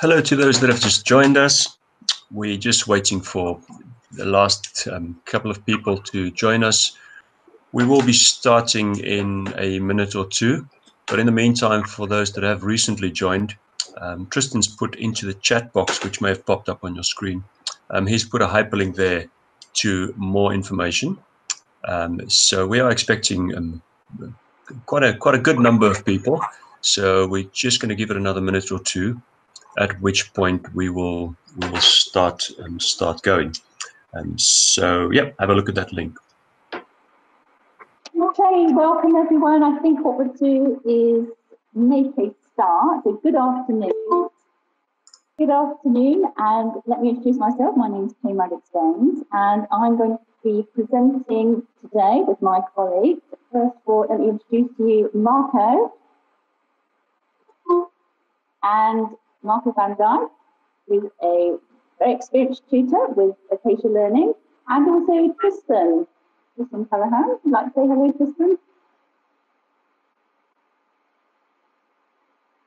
Hello to those that have just joined us. We're just waiting for the last um, couple of people to join us. We will be starting in a minute or two, but in the meantime, for those that have recently joined, um, Tristan's put into the chat box, which may have popped up on your screen, um, he's put a hyperlink there to more information. Um, so we are expecting um, quite a quite a good number of people. So we're just going to give it another minute or two at which point we will we will start um, start going. And so, yeah, have a look at that link. Okay, welcome everyone. I think what we'll do is make a start. So good afternoon. Good afternoon, and let me introduce myself. My name is Kay Maddox James, and I'm going to be presenting today with my colleagues. First of all, let me introduce to you Marco and Marco van Dijk is a very experienced tutor with Acacia Learning, and also Tristan. Tristan Callahan, would you like to say hello, Tristan?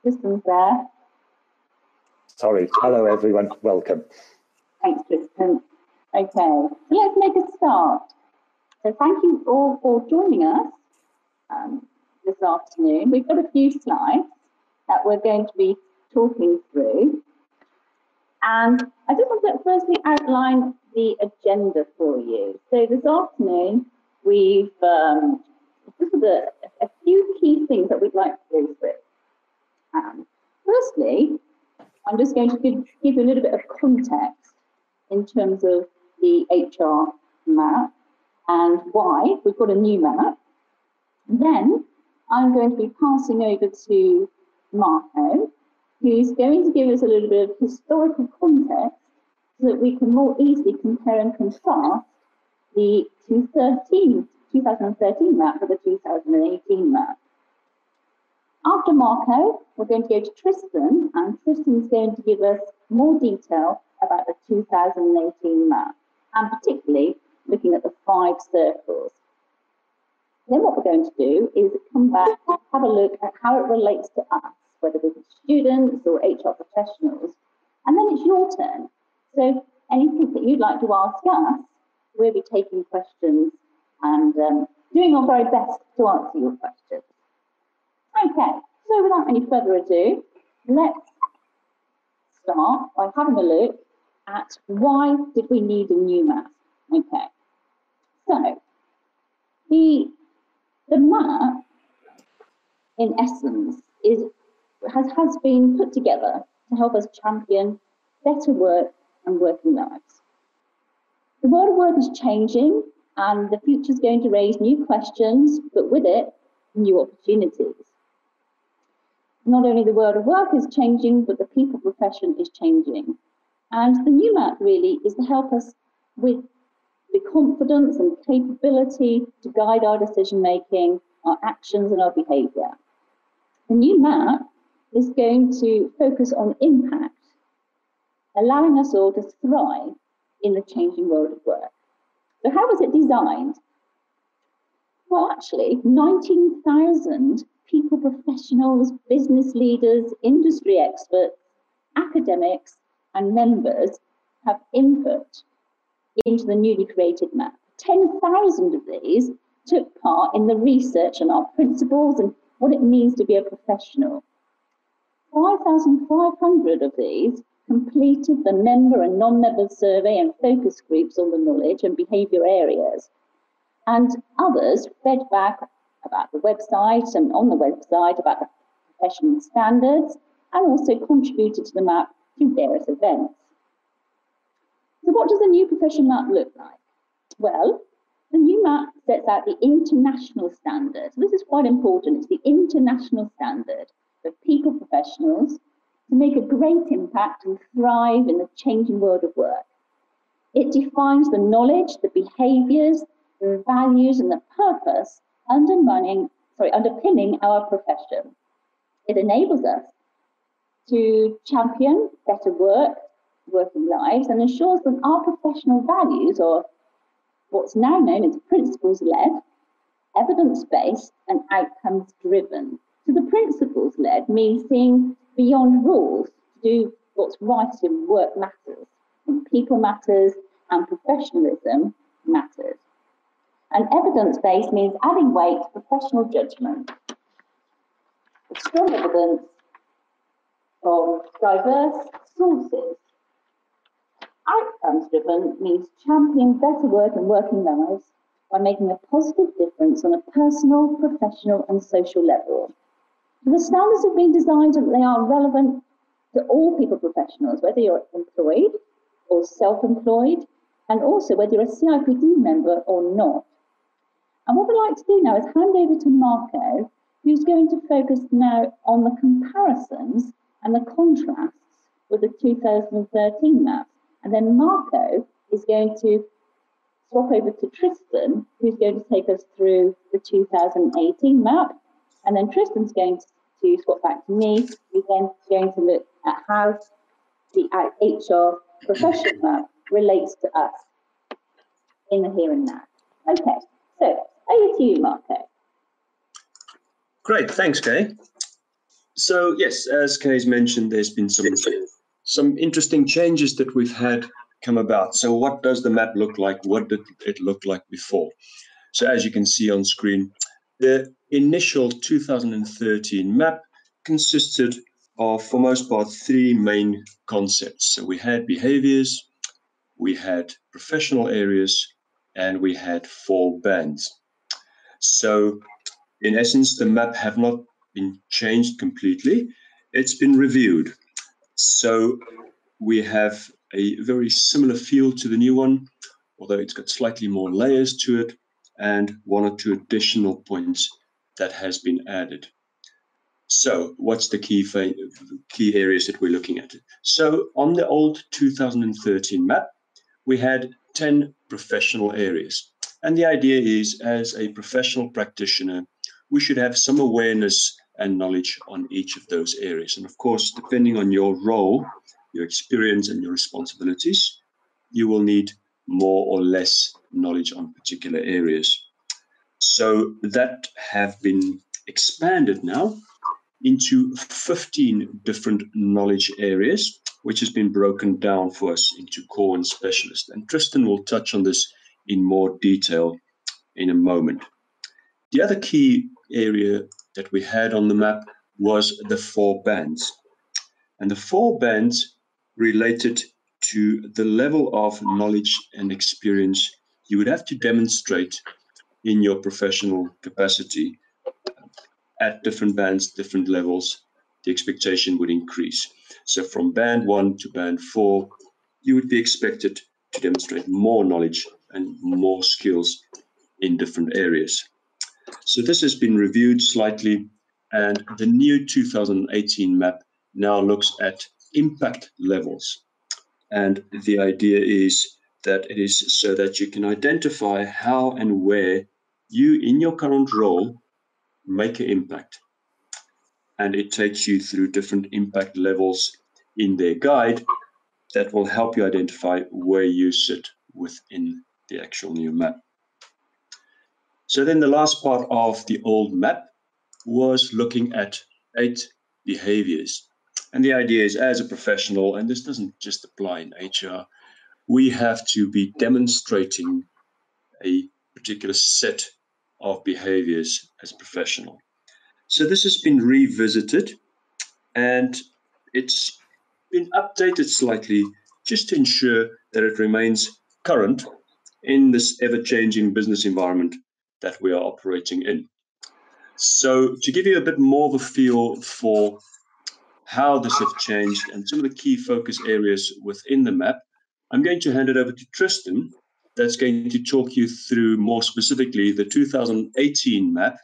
Tristan's there. Sorry. Hello, everyone. Welcome. Thanks, Tristan. Okay, so let's make a start. So thank you all for joining us um, this afternoon. We've got a few slides that we're going to be talking through. And I just want to firstly outline the agenda for you. So this afternoon, we've um, just a, a, few key things that we'd like to go through. Um, firstly, I'm just going to give, give you a little bit of context in terms of the HR map and why we've got a new map. Then I'm going to be passing over to Marco who's going to give us a little bit of historical context so that we can more easily compare and contrast the 2013, 2013 map with the 2018 map. After Marco, we're going to go to Tristan, and Tristan's going to give us more detail about the 2018 map, and particularly looking at the five circles. Then what we're going to do is come back and have a look at how it relates to us whether we're students or HR professionals. And then it's your turn. So anything that you'd like to ask us, we'll be taking questions and um, doing our very best to answer your questions. Okay, so without any further ado, let's start by having a look at why did we need a new map? Okay, so the, the map, in essence, is has, has been put together to help us champion better work and working lives. The world of work is changing and the future is going to raise new questions, but with it, new opportunities. Not only the world of work is changing, but the people profession is changing. And the new map really is to help us with the confidence and capability to guide our decision making, our actions, and our behaviour. The new map is going to focus on impact, allowing us all to thrive in the changing world of work. So, how was it designed? Well, actually, 19,000 people professionals, business leaders, industry experts, academics, and members have input into the newly created map. 10,000 of these took part in the research on our principles and what it means to be a professional. 5,500 of these completed the member and non-member survey and focus groups on the knowledge and behaviour areas. And others fed back about the website and on the website about the professional standards and also contributed to the map through various events. So what does the new profession map look like? Well, the new map sets out the international standard. So this is quite important. It's the international standard for people professionals to make a great impact and thrive in the changing world of work. It defines the knowledge, the behaviours, the values, and the purpose undermining, sorry, underpinning our profession. It enables us to champion better work, working lives, and ensures that our professional values, or what's now known as principles led, evidence based, and outcomes driven. So the principles led means seeing beyond rules to do what's right in work matters, people matters, and professionalism matters. And evidence based means adding weight to professional judgment. Strong evidence from diverse sources. Outcomes driven means championing better work and working lives by making a positive difference on a personal, professional, and social level. The standards have been designed and they are relevant to all people professionals, whether you're employed or self employed, and also whether you're a CIPD member or not. And what we'd like to do now is hand over to Marco, who's going to focus now on the comparisons and the contrasts with the 2013 maps. And then Marco is going to swap over to Tristan, who's going to take us through the 2018 map. And then Tristan's going to swap back to me, who's then going to look at how the HR profession map relates to us in the here and now. Okay, so over to you, Marco. Great, thanks, Kay. So yes, as Kay's mentioned, there's been some some interesting changes that we've had come about. So what does the map look like? What did it look like before? So as you can see on screen, the initial 2013 map consisted of, for most part, three main concepts. So we had behaviors, we had professional areas, and we had four bands. So in essence, the map have not been changed completely. It's been reviewed. So we have a very similar feel to the new one, although it's got slightly more layers to it and one or two additional points that has been added. So what's the key key areas that we're looking at? So on the old 2013 map, we had 10 professional areas. And the idea is as a professional practitioner, we should have some awareness and knowledge on each of those areas. And of course, depending on your role, your experience, and your responsibilities, you will need more or less knowledge on particular areas. So that have been expanded now into 15 different knowledge areas, which has been broken down for us into core and specialist. And Tristan will touch on this in more detail in a moment. The other key area that we had on the map was the four bands. And the four bands related to the level of knowledge and experience you would have to demonstrate in your professional capacity at different bands, different levels, the expectation would increase. So from band one to band four, you would be expected to demonstrate more knowledge and more skills in different areas. So this has been reviewed slightly, and the new 2018 map now looks at impact levels. And the idea is that it is so that you can identify how and where you, in your current role, make an impact. And it takes you through different impact levels in their guide that will help you identify where you sit within the actual new map. So then the last part of the old map was looking at eight behaviors. And the idea is as a professional, and this doesn't just apply in HR, we have to be demonstrating a particular set of behaviors as professional. So this has been revisited and it's been updated slightly just to ensure that it remains current in this ever changing business environment that we are operating in. So, to give you a bit more of a feel for how this has changed and some of the key focus areas within the map, I'm going to hand it over to Tristan, that's going to talk you through more specifically the 2018 map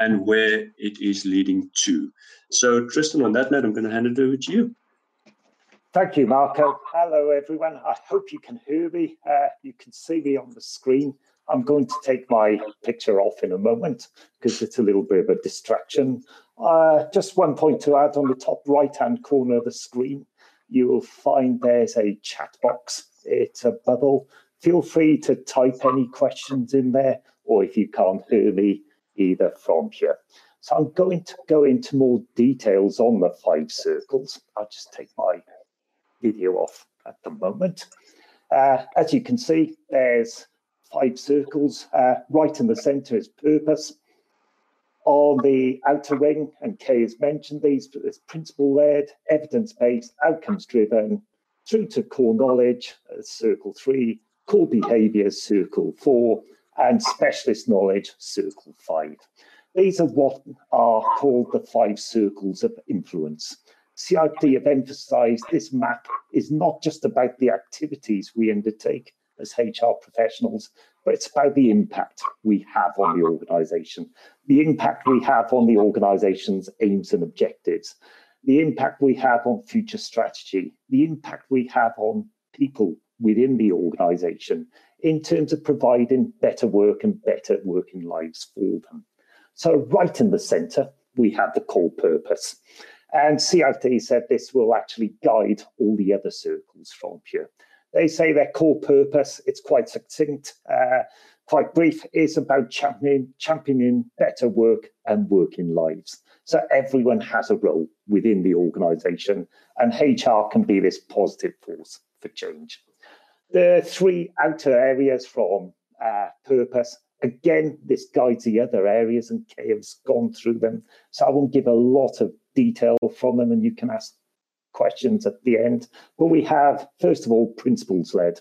and where it is leading to. So, Tristan, on that note, I'm going to hand it over to you. Thank you, Marco. Hello, everyone. I hope you can hear me. Uh, you can see me on the screen. I'm going to take my picture off in a moment because it's a little bit of a distraction. Uh, just one point to add on the top right hand corner of the screen, you will find there's a chat box. It's a bubble. Feel free to type any questions in there, or if you can't hear me, either from here. So I'm going to go into more details on the five circles. I'll just take my video off at the moment. Uh, as you can see, there's five circles. Uh, right in the center is purpose. On the outer ring, and Kay has mentioned these, but there's principle-led, evidence-based, outcomes-driven, through to core knowledge, uh, circle three, core behaviors, circle four, and specialist knowledge, circle five. These are what are called the five circles of influence. CIPD have emphasized this map is not just about the activities we undertake as HR professionals, but it's about the impact we have on the organization, the impact we have on the organization's aims and objectives, the impact we have on future strategy, the impact we have on people within the organization in terms of providing better work and better working lives for them. So, right in the center, we have the core purpose. And CIPD said this will actually guide all the other circles from here. They say their core purpose, it's quite succinct, uh, quite brief, is about championing, championing better work and working lives. So everyone has a role within the organization, and HR can be this positive force for change. The three outer areas from uh, purpose Again, this guides the other areas, and Kay has gone through them. So I won't give a lot of detail from them, and you can ask questions at the end. But we have, first of all, principles led.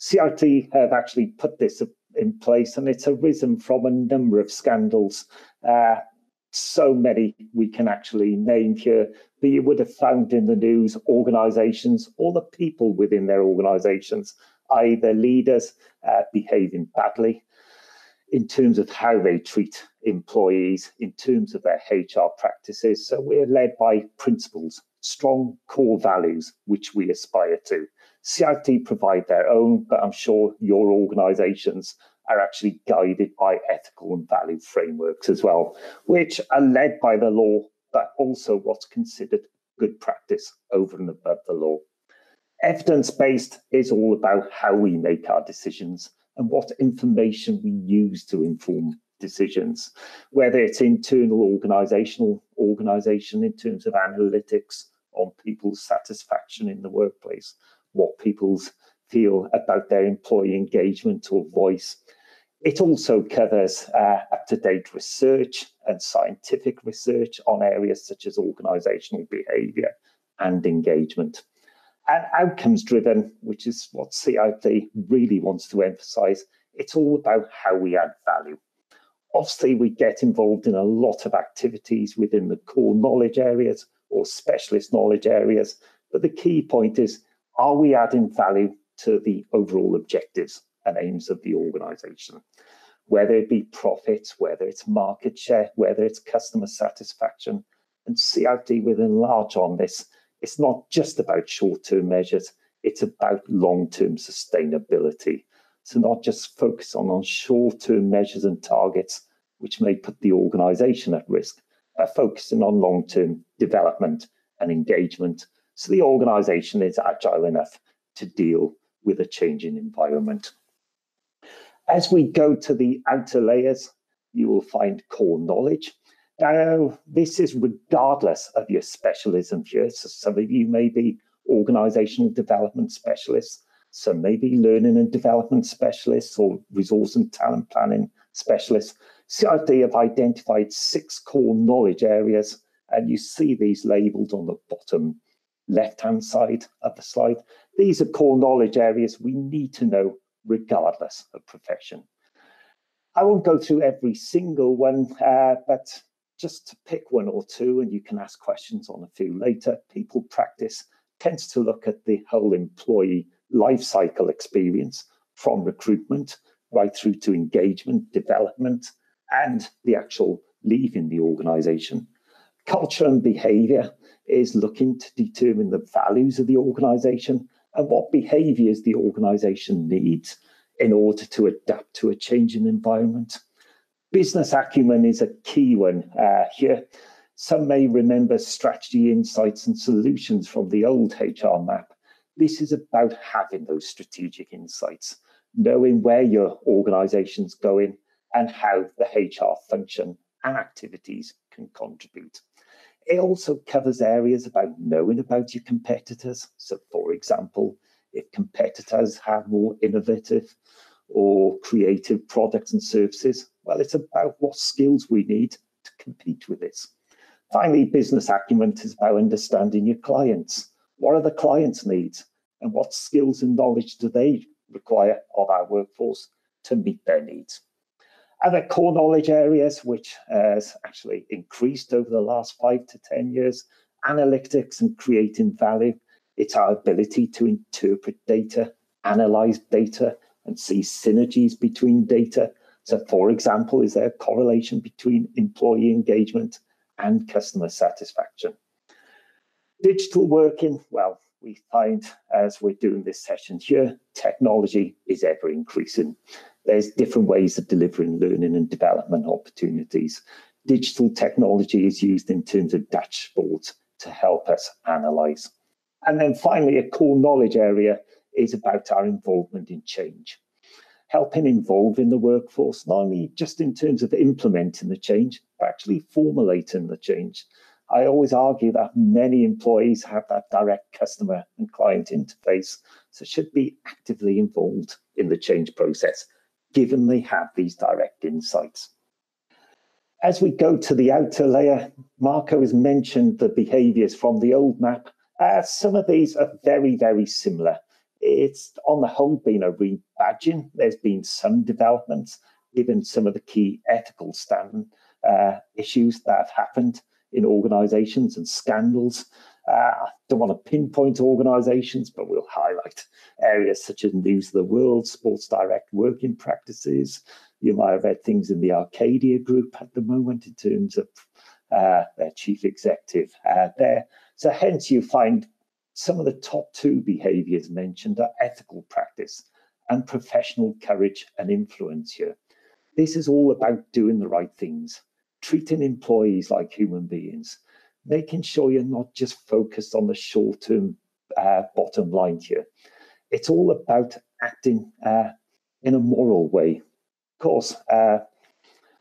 CIPD have actually put this in place, and it's arisen from a number of scandals. Uh, so many we can actually name here, but you would have found in the news organizations or the people within their organizations, either leaders uh, behaving badly, in terms of how they treat employees, in terms of their HR practices. So we're led by principles, strong core values, which we aspire to. CIPD provide their own, but I'm sure your organizations are actually guided by ethical and value frameworks as well, which are led by the law, but also what's considered good practice over and above the law. Evidence based is all about how we make our decisions and what information we use to inform decisions, whether it's internal organizational organization in terms of analytics on people's satisfaction in the workplace, what people's feel about their employee engagement or voice. It also covers uh, up to date research and scientific research on areas such as organizational behavior and engagement and outcomes driven, which is what CIPD really wants to emphasize. It's all about how we add value. Obviously, we get involved in a lot of activities within the core knowledge areas or specialist knowledge areas. But the key point is are we adding value to the overall objectives and aims of the organization? Whether it be profit, whether it's market share, whether it's customer satisfaction. And CIPD will enlarge on this it's not just about short term measures, it's about long term sustainability. So, not just focus on, on short term measures and targets, which may put the organization at risk, but focusing on long term development and engagement so the organization is agile enough to deal with a changing environment. As we go to the outer layers, you will find core knowledge. Now, this is regardless of your specialism here. So some of you may be organizational development specialists, some may be learning and development specialists or resource and talent planning specialists. CIPD have identified six core knowledge areas, and you see these labeled on the bottom left-hand side of the slide. These are core knowledge areas we need to know regardless of profession. I won't go through every single one, uh, but just to pick one or two, and you can ask questions on a few later, people practice tends to look at the whole employee life cycle experience from recruitment right through to engagement, development, and the actual leaving the organization. Culture and behavior is looking to determine the values of the organization and what behaviors the organization needs in order to adapt to a changing environment. Business acumen is a key one uh, here. Some may remember strategy, insights, and solutions from the old HR map. This is about having those strategic insights, knowing where your organization's going and how the HR function and activities can contribute. It also covers areas about knowing about your competitors. So, for example, if competitors have more innovative or creative products and services, well, it's about what skills we need to compete with this. Finally, business acumen is about understanding your clients. What are the clients' needs? And what skills and knowledge do they require of our workforce to meet their needs? Other core knowledge areas, which has actually increased over the last five to 10 years, analytics and creating value. It's our ability to interpret data, analyze data, and see synergies between data. So, for example, is there a correlation between employee engagement and customer satisfaction? Digital working, well, we find as we're doing this session here, technology is ever increasing. There's different ways of delivering learning and development opportunities. Digital technology is used in terms of dashboards to help us analyze. And then finally, a core knowledge area is about our involvement in change. Helping involve in the workforce, not only just in terms of implementing the change, but actually formulating the change. I always argue that many employees have that direct customer and client interface, so should be actively involved in the change process, given they have these direct insights. As we go to the outer layer, Marco has mentioned the behaviors from the old map. Uh, some of these are very, very similar. It's on the whole been a rebadging. There's been some developments given some of the key ethical stand uh, issues that have happened in organizations and scandals. Uh, I don't want to pinpoint organizations, but we'll highlight areas such as News of the World, Sports Direct working practices. You might have read things in the Arcadia group at the moment in terms of uh, their chief executive uh, there. So, hence, you find some of the top two behaviors mentioned are ethical practice and professional courage and influence here. This is all about doing the right things treating employees like human beings, making sure you're not just focused on the short term uh, bottom line here. It's all about acting uh, in a moral way. Of course, uh,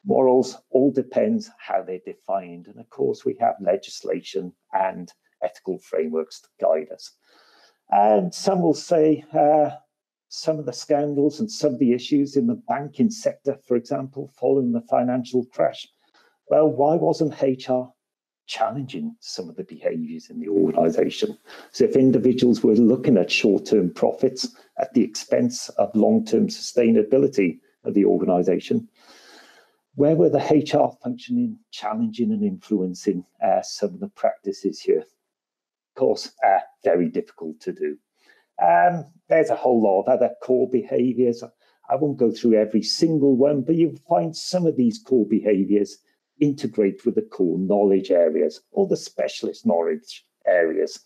morals all depends how they're defined. And of course, we have legislation and ethical frameworks to guide us. And some will say uh, some of the scandals and some of the issues in the banking sector, for example, following the financial crash, well, why wasn't HR challenging some of the behaviors in the organization? So, if individuals were looking at short term profits at the expense of long term sustainability of the organization, where were the HR functioning, challenging, and influencing uh, some of the practices here? Of course, uh, very difficult to do. Um, there's a whole lot of other core behaviors. I won't go through every single one, but you'll find some of these core behaviors integrate with the core knowledge areas or the specialist knowledge areas.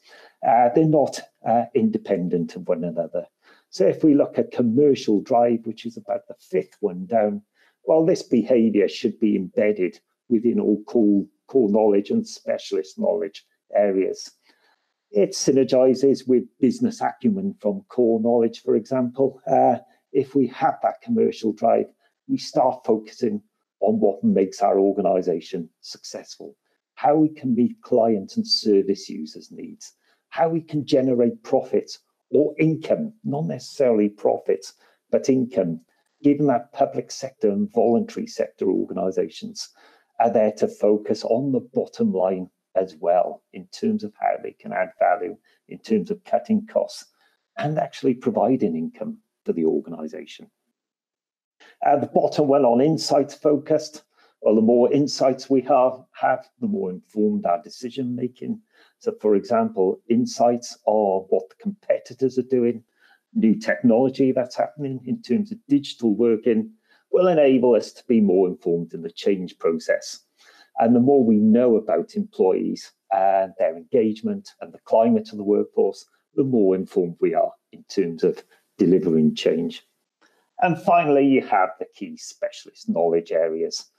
Uh, they're not uh, independent of one another. So if we look at commercial drive, which is about the fifth one down, well, this behavior should be embedded within all core, core knowledge and specialist knowledge areas. It synergizes with business acumen from core knowledge, for example. Uh, if we have that commercial drive, we start focusing on what makes our organization successful, how we can meet client and service users' needs, how we can generate profits or income, not necessarily profits, but income, given that public sector and voluntary sector organizations are there to focus on the bottom line as well in terms of how they can add value, in terms of cutting costs, and actually providing income for the organization. Uh, the bottom one on insights focused. Well, the more insights we have, have, the more informed our decision making. So, for example, insights are what the competitors are doing, new technology that's happening in terms of digital working will enable us to be more informed in the change process. And the more we know about employees and their engagement and the climate of the workforce, the more informed we are in terms of delivering change. And finally, you have the key specialist knowledge areas.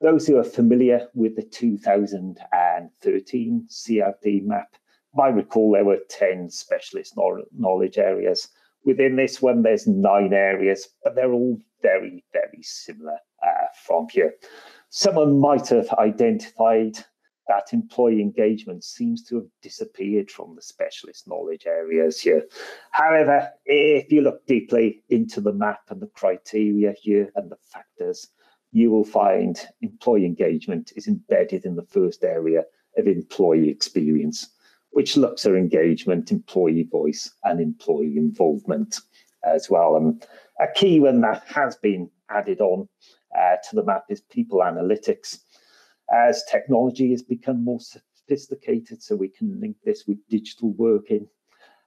Those who are familiar with the 2013 CIPD map might recall there were 10 specialist knowledge areas. Within this one, there's nine areas, but they're all very, very similar uh, from here. Someone might have identified that employee engagement seems to have disappeared from the specialist knowledge areas here. However, if you look deeply into the map and the criteria here and the factors, you will find employee engagement is embedded in the first area of employee experience, which looks at engagement, employee voice, and employee involvement as well. And a key one that has been added on uh, to the map is people analytics as technology has become more sophisticated, so we can link this with digital working.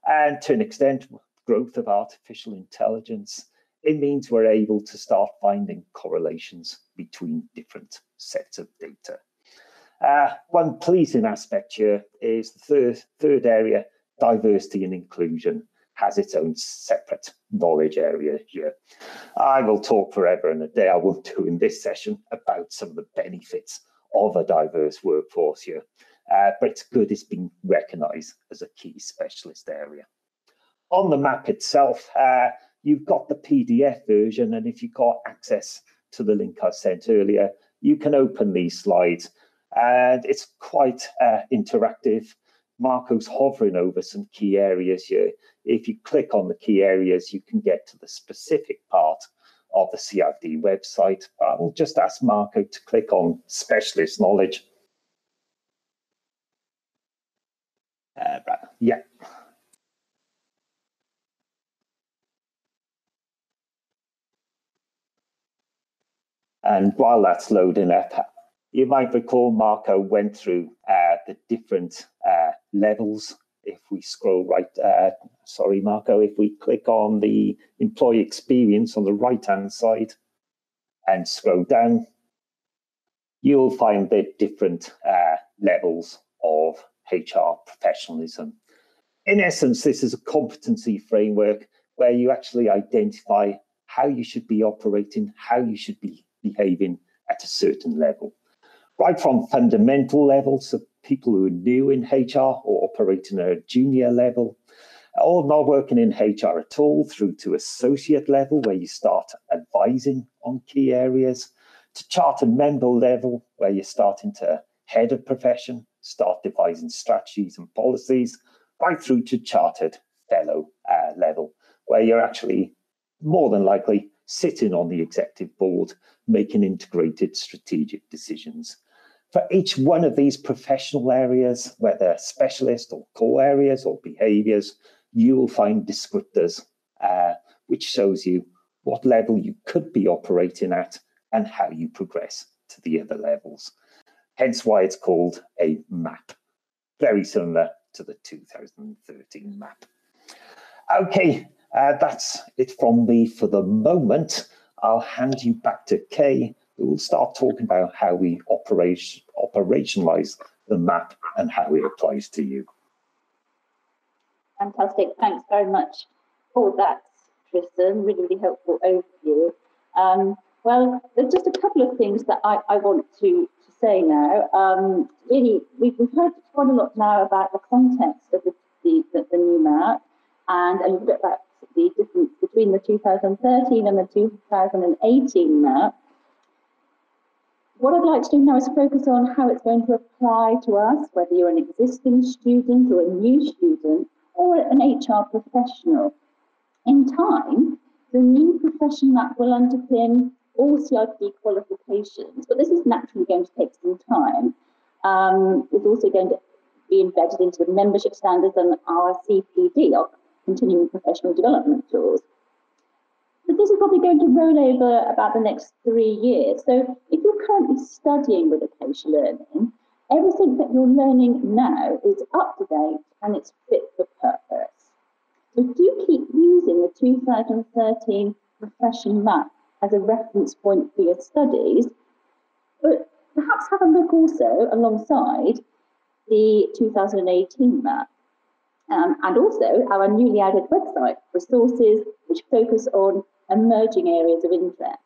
And to an extent, growth of artificial intelligence, it means we're able to start finding correlations between different sets of data. Uh, one pleasing aspect here is the third, third area, diversity and inclusion has its own separate knowledge area here. I will talk forever and a day, I won't do in this session, about some of the benefits of a diverse workforce here. Uh, but it's good it's been recognised as a key specialist area. On the map itself, uh, you've got the PDF version, and if you've got access to the link I sent earlier, you can open these slides, and it's quite uh, interactive. Marco's hovering over some key areas here. If you click on the key areas, you can get to the specific part of the CIPD website. I will just ask Marco to click on specialist knowledge. Uh, right. Yeah. And while that's loading up, you might recall Marco went through uh, the different uh, levels if we scroll right, uh, sorry, Marco, if we click on the employee experience on the right hand side and scroll down, you'll find the different uh, levels of HR professionalism. In essence, this is a competency framework where you actually identify how you should be operating, how you should be behaving at a certain level. Right from fundamental levels, people who are new in HR or operating at a junior level, or not working in HR at all, through to associate level, where you start advising on key areas, to charter member level, where you're starting to head of profession, start devising strategies and policies, right through to chartered fellow uh, level, where you're actually more than likely sitting on the executive board, making integrated strategic decisions for each one of these professional areas, whether specialist or core areas or behaviors, you will find descriptors, uh, which shows you what level you could be operating at and how you progress to the other levels. Hence why it's called a map, very similar to the 2013 map. Okay, uh, that's it from me for the moment. I'll hand you back to Kay we'll start talking about how we operate, operationalize the map and how it applies to you. Fantastic. Thanks very much for that, Tristan. Really, really helpful overview. Um, well, there's just a couple of things that I, I want to, to say now. Um, really, we've, we've heard quite a lot now about the context of the, the, the new map and a little bit about the difference between the 2013 and the 2018 map. What I'd like to do now is focus on how it's going to apply to us, whether you're an existing student or a new student or an HR professional. In time, the new profession that will underpin all CIPD qualifications, but this is naturally going to take some time. Um, it's also going to be embedded into the membership standards and our CPD, our continuing professional development tools. But this is probably going to roll over about the next three years. So if you're currently studying with Acacia Learning, everything that you're learning now is up to date and it's fit for purpose. So do keep using the 2013 profession map as a reference point for your studies, but perhaps have a look also alongside the 2018 map. Um, and also our newly added website, resources which focus on emerging areas of interest.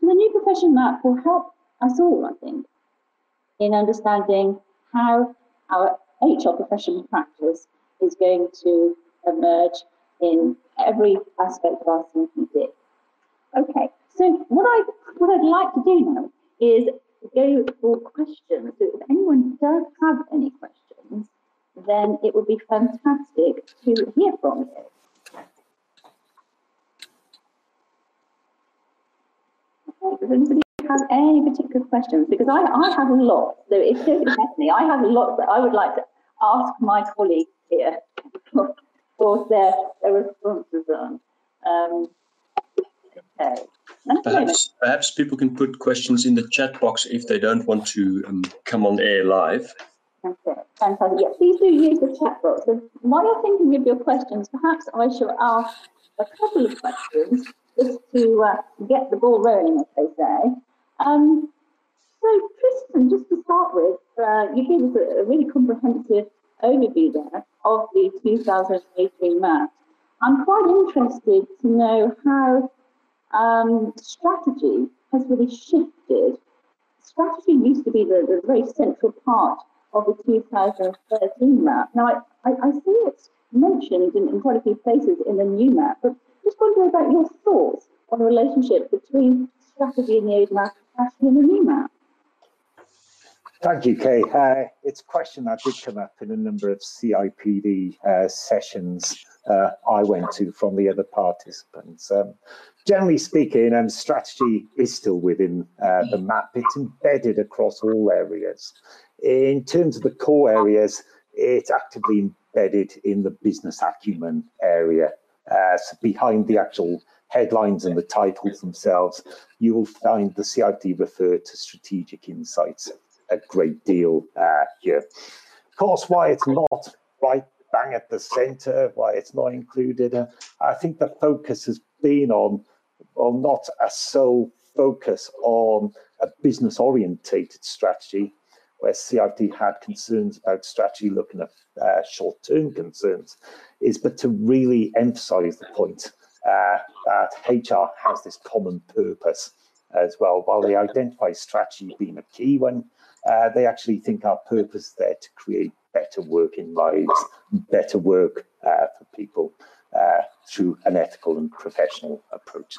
The new profession map will help us all, I think, in understanding how our HR profession practice is going to emerge in every aspect of our CPD. Okay, so what I what I'd like to do now is go for questions. So if anyone does have any questions, then it would be fantastic to hear from you. Does anybody have any particular questions? Because I, I have lots. So if nobody has any, I have lots that I would like to ask my colleagues here for, their, their responses on. Um, okay. Perhaps, perhaps people can put questions in the chat box if they don't want to um, come on air live. Okay, fantastic. Yeah, please do use the chat box. So while you're thinking of your questions, perhaps I shall ask a couple of questions just to uh, get the ball rolling, as they say. Um, so, Tristan, just to start with, uh, you gave us a, a, really comprehensive overview there of the 2018 map. I'm quite interested to know how um, strategy has really shifted. Strategy used to be the, the very central part of the 2013 map. Now, I, I, I see it's mentioned in, in, quite a few places in the new map, but just wonder about your thoughts on the relationship between strategy in the old map and the new map. Thank you, Kay. Uh, it's a question that did come up in a number of CIPD uh, sessions uh, I went to from the other participants. Um, generally speaking, um, strategy is still within uh, the map. It's embedded across all areas. In terms of the core areas, it's actively embedded in the business acumen area. Uh, behind the actual headlines and the titles themselves, you will find the CIPD refer to strategic insights a great deal uh, here. Of course, why it's not right bang at the center, why it's not included, uh, I think the focus has been on, well, not a sole focus on a business orientated strategy, where CIPD had concerns about strategy looking at uh, short term concerns, is but to really emphasize the point uh, that HR has this common purpose as well. While they identify strategy being a key one, uh, they actually think our purpose is there to create better working lives, better work uh, for people uh, through an ethical and professional approach.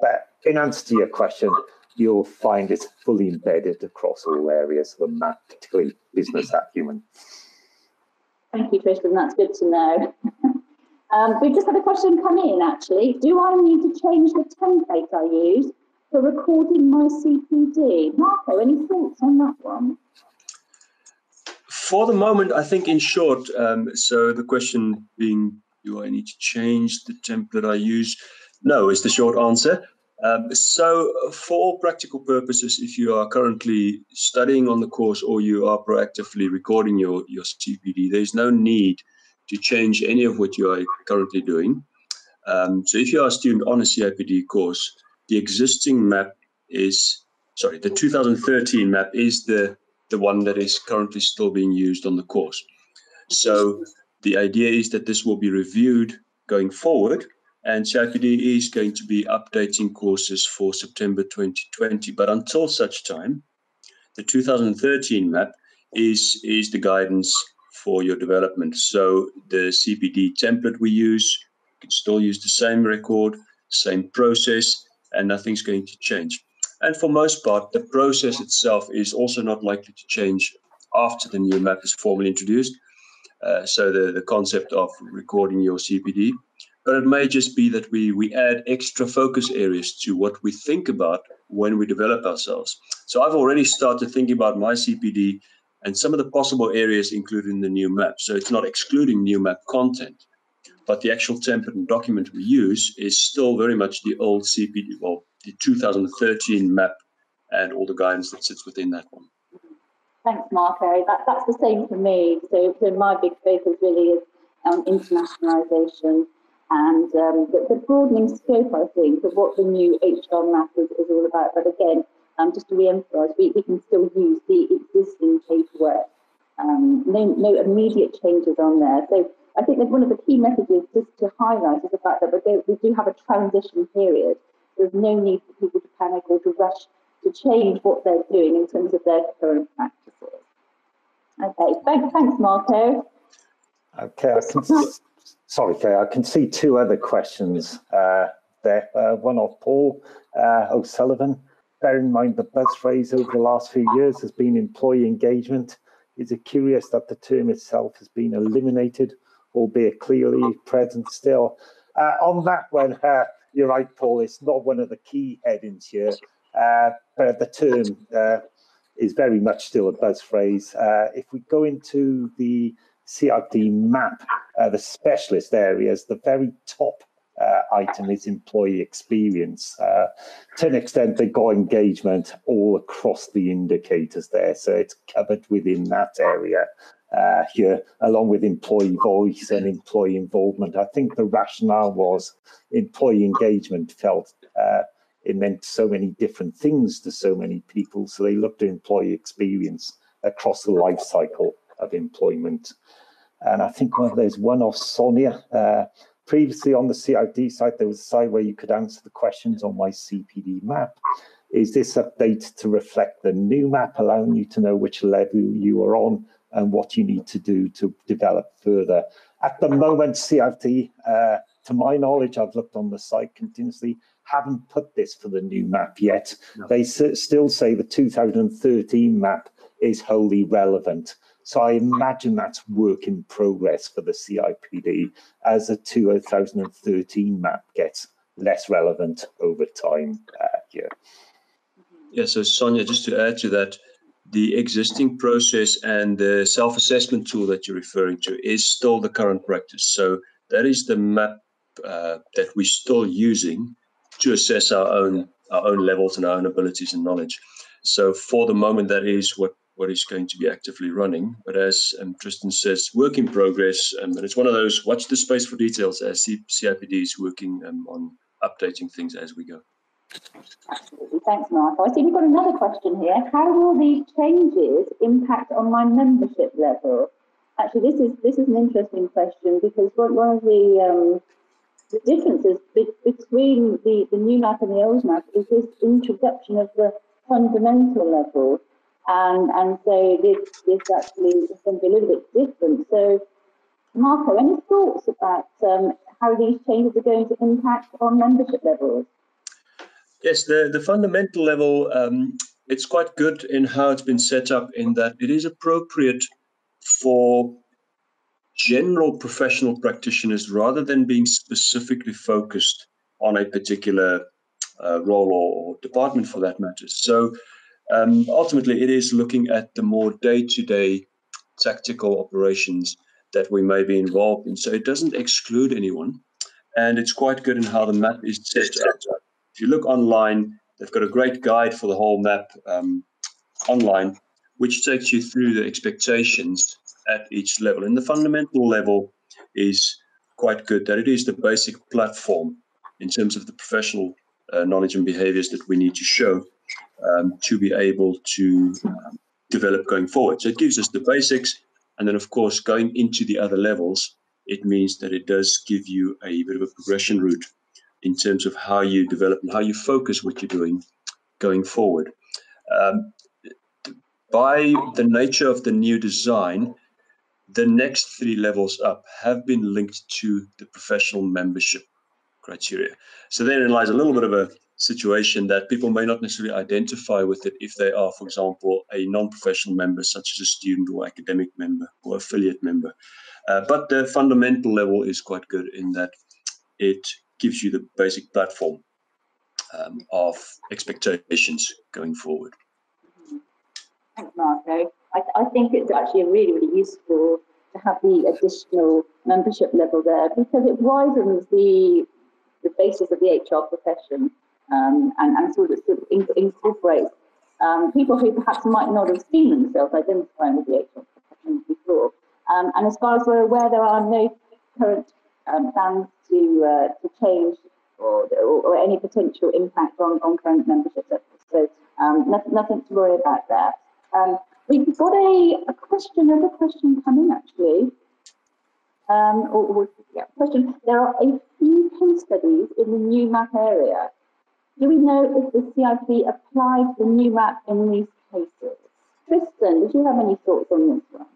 But in answer to your question, you'll find it's fully embedded across all areas of the map, particularly business acumen. Thank you, Tristan. That's good to know. um, we've just had a question come in, actually. Do I need to change the template I use for recording my CPD? Marco, any thoughts on that one? For the moment, I think in short, um, so the question being, do I need to change the template I use? No, is the short answer. Um, so, for all practical purposes, if you are currently studying on the course or you are proactively recording your, your CPD, there's no need to change any of what you are currently doing. Um, so, if you are a student on a CIPD course, the existing map is sorry, the 2013 map is the the one that is currently still being used on the course. So, the idea is that this will be reviewed going forward and CIPD is going to be updating courses for September 2020. But until such time, the 2013 map is, is the guidance for your development. So the CPD template we use, you can still use the same record, same process, and nothing's going to change. And for most part, the process itself is also not likely to change after the new map is formally introduced. Uh, so the, the concept of recording your CPD but it may just be that we we add extra focus areas to what we think about when we develop ourselves. So I've already started thinking about my CPD and some of the possible areas included in the new map. So it's not excluding new map content, but the actual template and document we use is still very much the old CPD, well, the 2013 map and all the guidance that sits within that one. Thanks, Marco. That, that's the same for me. So, so my big focus really is um, on internationalisation and um, the, the, broadening scope, I think, of what the new HR map is, all about. But again, um, just to re-emphasise, we, we can still use the existing paperwork. Um, no, no immediate changes on there. So I think that one of the key messages just to highlight is the fact that we, we do have a transition period. There's no need for people to panic or to rush to change what they're doing in terms of their current practices. Okay, thanks, thanks Marco. Okay, I can Sorry, Kay, I can see two other questions uh, there. Uh, one of Paul uh, O'Sullivan. bear in mind the buzz phrase over the last few years has been employee engagement. Is it curious that the term itself has been eliminated, albeit clearly present still? Uh, on that one, uh, you're right, Paul, it's not one of the key headings here, uh, but the term is very much still a buzz phrase. If we go into the CIPD map, uh, the specialist areas, the very top uh, item is employee experience. Uh, to an extent, they've got engagement all across the indicators there, so it's covered within that area uh, here, along with employee voice and employee involvement. I think the rationale was employee engagement felt uh, it meant so many different things to so many people, so they looked at employee experience across the life cycle of employment. And I think well, there's one off Sonia. Uh, previously on the CIPD site, there was a site where you could answer the questions on my CPD map. Is this update to reflect the new map, allowing you to know which level you are on and what you need to do to develop further? At the moment, CIPD, uh, to my knowledge, I've looked on the site continuously, haven't put this for the new map yet. No. They still say the 2013 map is wholly relevant. So I imagine that's work in progress for the CIPD as the 2013 map gets less relevant over time uh, here. Yeah, so Sonia, just to add to that, the existing process and the self-assessment tool that you're referring to is still the current practice. So that is the map uh, that we're still using to assess our own our own levels and our own abilities and knowledge. So for the moment, that is what what is going to be actively running. But as um, Tristan says, work in progress, um, and it's one of those watch the space for details as CIPD is working um, on updating things as we go. Absolutely. Thanks, Mark. I see we've got another question here. How will these changes impact on my membership level? Actually, this is this is an interesting question because one of the um, the differences be- between the, the new map and the old map is this introduction of the fundamental level and and so this this actually is going to be a little bit different. So, Marco, any thoughts about um, how these changes are going to impact on membership levels? Yes, the the fundamental level um, it's quite good in how it's been set up in that it is appropriate for general professional practitioners rather than being specifically focused on a particular uh, role or, or department for that matter. So um, ultimately, it is looking at the more day to day tactical operations that we may be involved in. So it doesn't exclude anyone. And it's quite good in how the map is set up. If you look online, they've got a great guide for the whole map um, online, which takes you through the expectations at each level. And the fundamental level is quite good, that it is the basic platform in terms of the professional uh, knowledge and behaviors that we need to show um, to be able to um, develop going forward. So it gives us the basics. And then, of course, going into the other levels, it means that it does give you a bit of a progression route in terms of how you develop and how you focus what you're doing going forward. Um, by the nature of the new design, the next three levels up have been linked to the professional membership criteria. So therein lies a little bit of a situation that people may not necessarily identify with it if they are, for example, a non-professional member, such as a student or academic member or affiliate member. Uh, but the fundamental level is quite good in that it gives you the basic platform um, of expectations going forward. Thanks, Marco. I, I think it's actually really, really useful to have the additional membership level there because it widens the the basis of the HR profession um, and, and sort of, sort of incorporates um, people who perhaps might not have seen themselves identifying with the HR profession before. Um, and as far as we're aware, there are no current um, plans to uh, to change or, or, or, any potential impact on, on current membership levels. So um, nothing, nothing to worry about there. Um, we've got a, a question, another question coming actually. Um, or, or, yeah, question. There are a few case studies in the new map area do we know if the CIPD applied the new map in these cases? Tristan, did you have any thoughts on this one?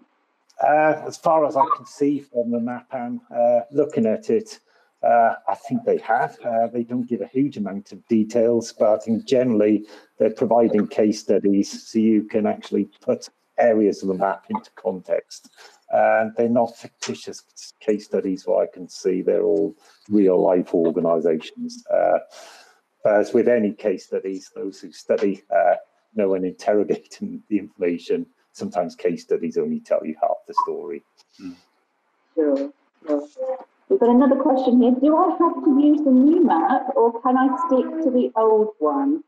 Uh, as far as I can see from the map, and uh, looking at it, Uh, I think they have. Uh, they don't give a huge amount of details, but I think generally they're providing case studies so you can actually put areas of the map into context. And they're not fictitious case studies, what I can see. They're all real life organizations. As with any case studies, those who study uh, know and interrogate the information. Sometimes case studies only tell you half the story. Mm. Sure, sure. We've got another question here. Do I have to use the new map or can I stick to the old one?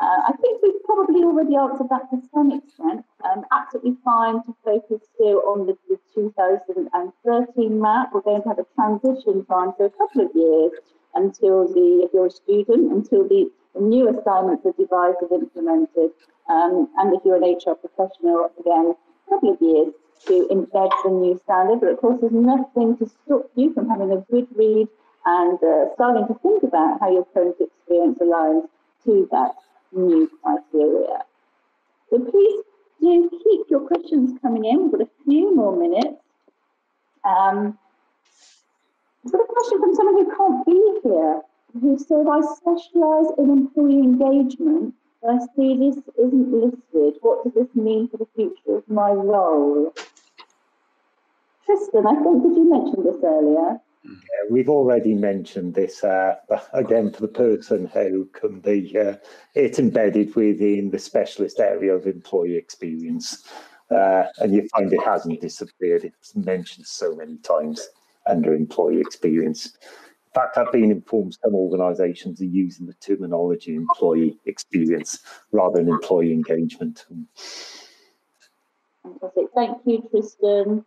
Uh, I think we've probably already answered that to some extent. Um, absolutely fine to focus still on the, the 2013 map. We're going to have a transition time for a couple of years until the, if you're a student, until the, new assignments are devised and implemented. Um, and if you're an HR professional, again, a couple of years to embed the new standard. But of course, there's nothing to stop you from having a good read and uh, starting to think about how your current experience aligns to that new criteria. So please do keep your questions coming in. We've got a few more minutes. Um, Got a question from someone who can't be here, who said, I specialise in employee engagement, but I see this isn't listed. What does this mean for the future of my role? Tristan, I think, did you mention this earlier? Yeah, we've already mentioned this, uh, again, for the person who can be, uh, it's embedded within the specialist area of employee experience. Uh, and you find it hasn't disappeared. It's mentioned so many times under employee experience. In fact, I've been informed some organisations are using the terminology employee experience rather than employee engagement. Fantastic. Thank you, Tristan.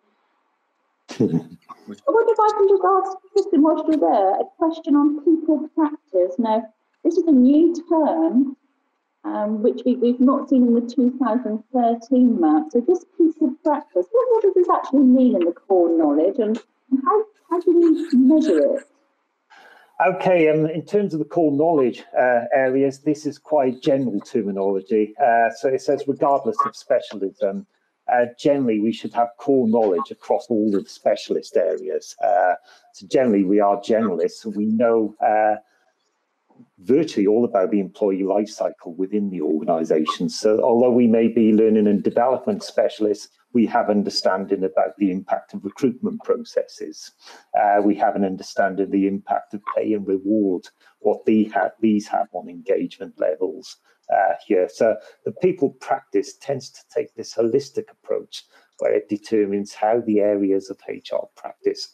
I wonder if I can just ask Tristan whilst you're there a question on people practice. Now, this is a new term um, which we, we've not seen in the 2013 map. So this people practice, what, what does this actually mean in the core knowledge and how, how do we measure it? Okay, um, in terms of the core knowledge uh, areas, this is quite general terminology. Uh, so it says regardless of specialism, uh, generally we should have core knowledge across all of the specialist areas. Uh, so generally we are generalists, so we know uh, virtually all about the employee life cycle within the organization. So although we may be learning and development specialists, we have understanding about the impact of recruitment processes. Uh, we have an understanding of the impact of pay and reward, what these have on engagement levels uh, here. So the people practice tends to take this holistic approach where it determines how the areas of HR practice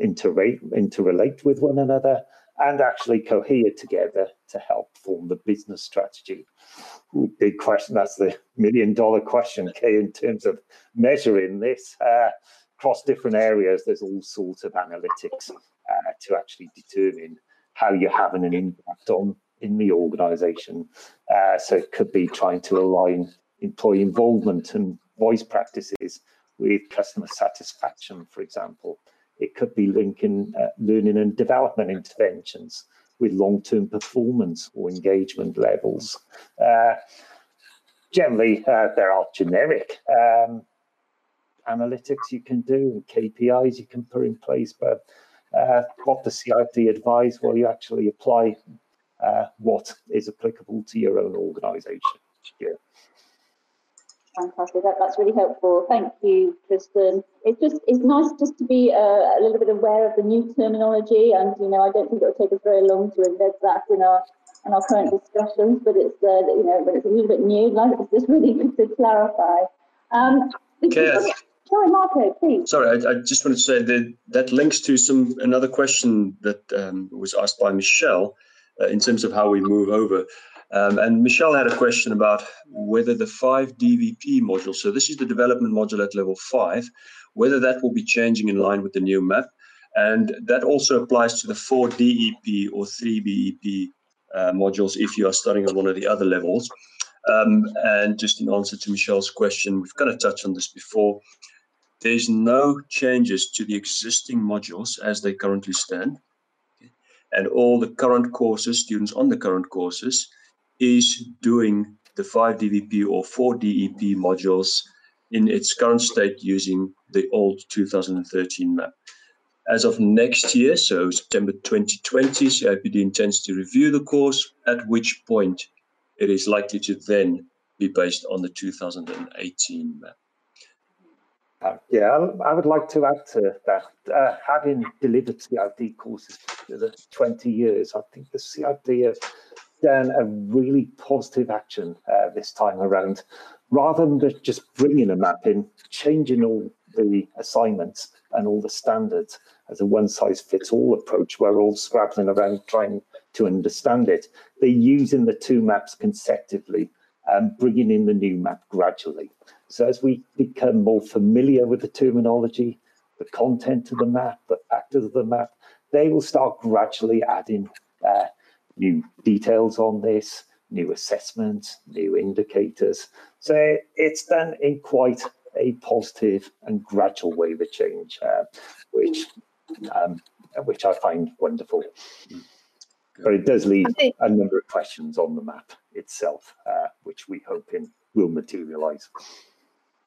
interrelate, interrelate with one another and actually cohere together to help form the business strategy. Ooh, big question. That's the million dollar question, Kay, in terms of measuring this. Uh, across different areas, there's all sorts of analytics uh, to actually determine how you're having an impact on in the organization. Uh, so it could be trying to align employee involvement and voice practices with customer satisfaction, for example. It could be linking uh, learning and development interventions with long-term performance or engagement levels. Uh, generally, uh, there are generic um, analytics you can do and KPIs you can put in place, but uh, what the CIPD advise will you actually apply uh, what is applicable to your own organisation. Yeah. Fantastic. That, that's really helpful. Thank you, Tristan. It's just it's nice just to be uh, a little bit aware of the new terminology, and you know I don't think it will take us very long to embed that in our in our current discussions. But it's uh, you know when it's a little bit new, like it's just really good to clarify. Um, okay. Sorry, Marco, please. Sorry, I, I, just wanted to say that that links to some another question that um, was asked by Michelle uh, in terms of how we move over. Um, and Michelle had a question about whether the five DVP module, so this is the development module at level five, whether that will be changing in line with the new map. And that also applies to the four DEP or three BEP uh, modules if you are starting at one of the other levels. Um, and just in answer to Michelle's question, we've kind of touched on this before. There's no changes to the existing modules as they currently stand and all the current courses, students on the current courses, is doing the 5 DVP or 4 DEP modules in its current state using the old 2013 map. As of next year, so September 2020, CIPD intends to review the course, at which point it is likely to then be based on the 2018 map. Uh, yeah, I would like to add to that. Uh, having delivered CIPD courses for the 20 years, I think the CIPD have done a really positive action uh, this time around. Rather than just bringing a map in, changing all the assignments and all the standards as a one-size-fits-all approach, we're all scrabbling around trying to understand it. They're using the two maps consecutively and bringing in the new map gradually. So as we become more familiar with the terminology, the content of the map, the factors of the map, they will start gradually adding uh, new details on this, new assessments, new indicators. So it's done in quite a positive and gradual way of change, uh, which um, which I find wonderful. But it does leave a number of questions on the map itself, uh, which we hope in will materialise.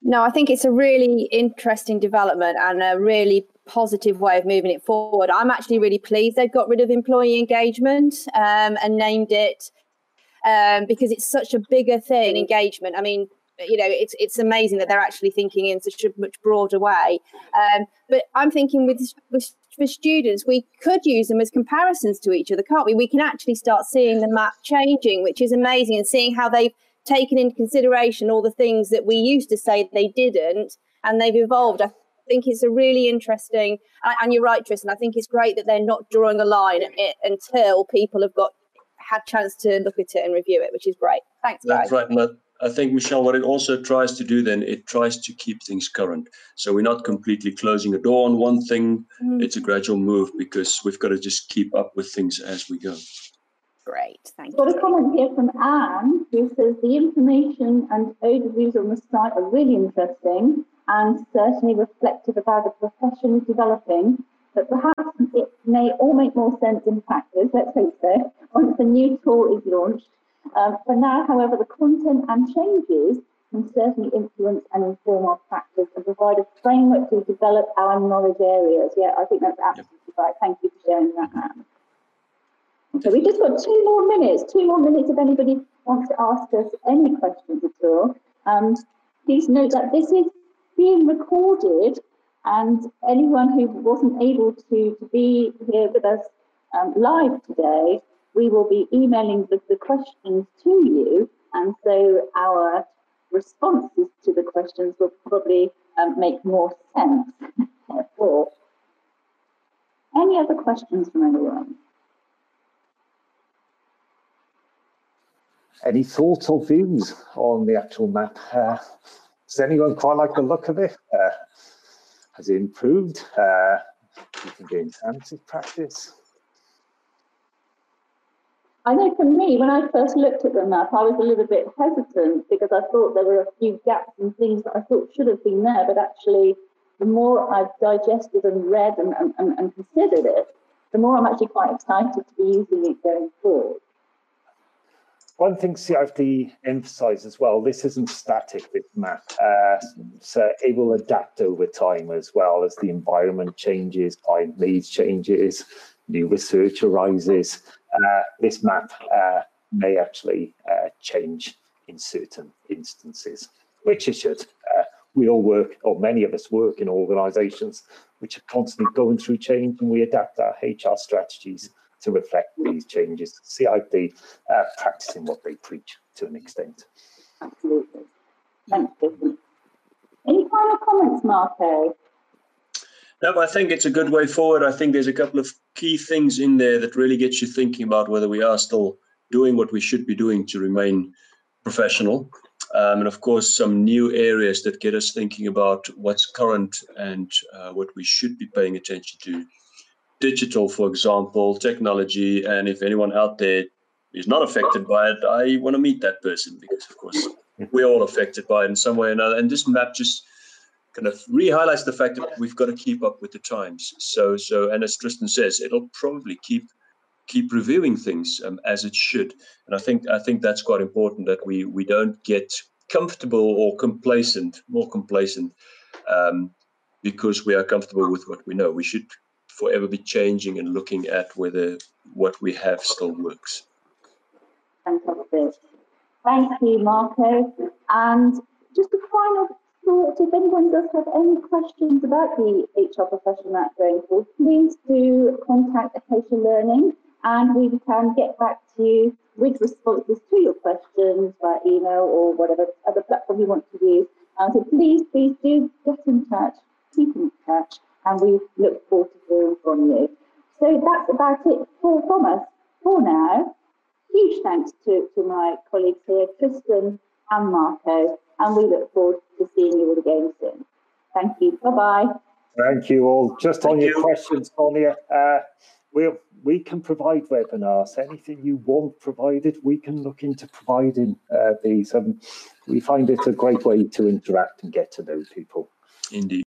No, I think it's a really interesting development and a really positive way of moving it forward. I'm actually really pleased they've got rid of employee engagement um, and named it um, because it's such a bigger thing. Engagement. I mean, you know, it's it's amazing that they're actually thinking in such a much broader way. Um, but I'm thinking with, with for students, we could use them as comparisons to each other, can't we? We can actually start seeing the map changing, which is amazing, and seeing how they've taken into consideration all the things that we used to say they didn't, and they've evolved. I think it's a really interesting, and you're right, Tristan. I think it's great that they're not drawing a line until people have got had chance to look at it and review it, which is great. Thanks, guys. That's right, I think Michelle, what it also tries to do then, it tries to keep things current. So we're not completely closing a door on one thing. Mm. It's a gradual move because we've got to just keep up with things as we go. Great, thank you. Got a comment here from Anne who says the information and overviews on the site are really interesting and certainly reflective of how the profession is developing, but perhaps it may all make more sense in practice, let's hope so, once the new tool is launched. Um, for now, however, the content and changes can certainly influence and inform our practice and provide a framework to develop our knowledge areas. Yeah, I think that's absolutely right. Thank you for sharing that, Anne. So we've just got two more minutes, two more minutes if anybody wants to ask us any questions at all. Um, please note that this is being recorded and anyone who wasn't able to, to be here with us um, live today, we will be emailing the, the questions to you. And so our responses to the questions will probably um, make more sense. Therefore, any other questions from anyone? Any thoughts or views on the actual map? Uh, does anyone quite like the look of it? Uh, has it improved? Uh, you think it enhances practice? I know for me, when I first looked at the map, I was a little bit hesitant because I thought there were a few gaps and things that I thought should have been there. But actually, the more I've digested and read and, and, and considered it, the more I'm actually quite excited to be using it going forward. One thing CIPD emphasize as well, this isn't static with map, uh, so it will adapt over time as well as the environment changes, client needs changes, new research arises. Uh, this map uh, may actually uh, change in certain instances, which it should. Uh, we all work, or many of us work in organizations which are constantly going through change and we adapt our HR strategies to reflect these changes. CIPD uh, practicing what they preach to an extent. Absolutely. Thanks, Any final comments, Marco? No, I think it's a good way forward. I think there's a couple of key things in there that really gets you thinking about whether we are still doing what we should be doing to remain professional. Um, and of course, some new areas that get us thinking about what's current and uh, what we should be paying attention to digital, for example, technology, and if anyone out there is not affected by it, I want to meet that person because, of course, we're all affected by it in some way or another. And this map just kind of re-highlights the fact that we've got to keep up with the times. So, so, and as Tristan says, it'll probably keep keep reviewing things um, as it should. And I think I think that's quite important that we we don't get comfortable or complacent, more complacent, um, because we are comfortable with what we know. We should forever be changing and looking at whether what we have still works. Thank you, Marco. And just a final thought, if anyone does have any questions about the HR Profession Map going forward, please do contact Acacia Learning and we can get back to you with responses to your questions by email or whatever other platform you want to use. Uh, so please, please do get in touch, keep in touch, and we look forward to hearing from you. So that's about it for, from us for now. Huge thanks to, to my colleagues here, Tristan and Marco, and we look forward to seeing you all again soon. Thank you. Bye bye. Thank you all. Just Thank on your you. questions, Sonia, uh, we we can provide webinars. Anything you want provided, we can look into providing uh, these. Um, we find it a great way to interact and get to know people. Indeed.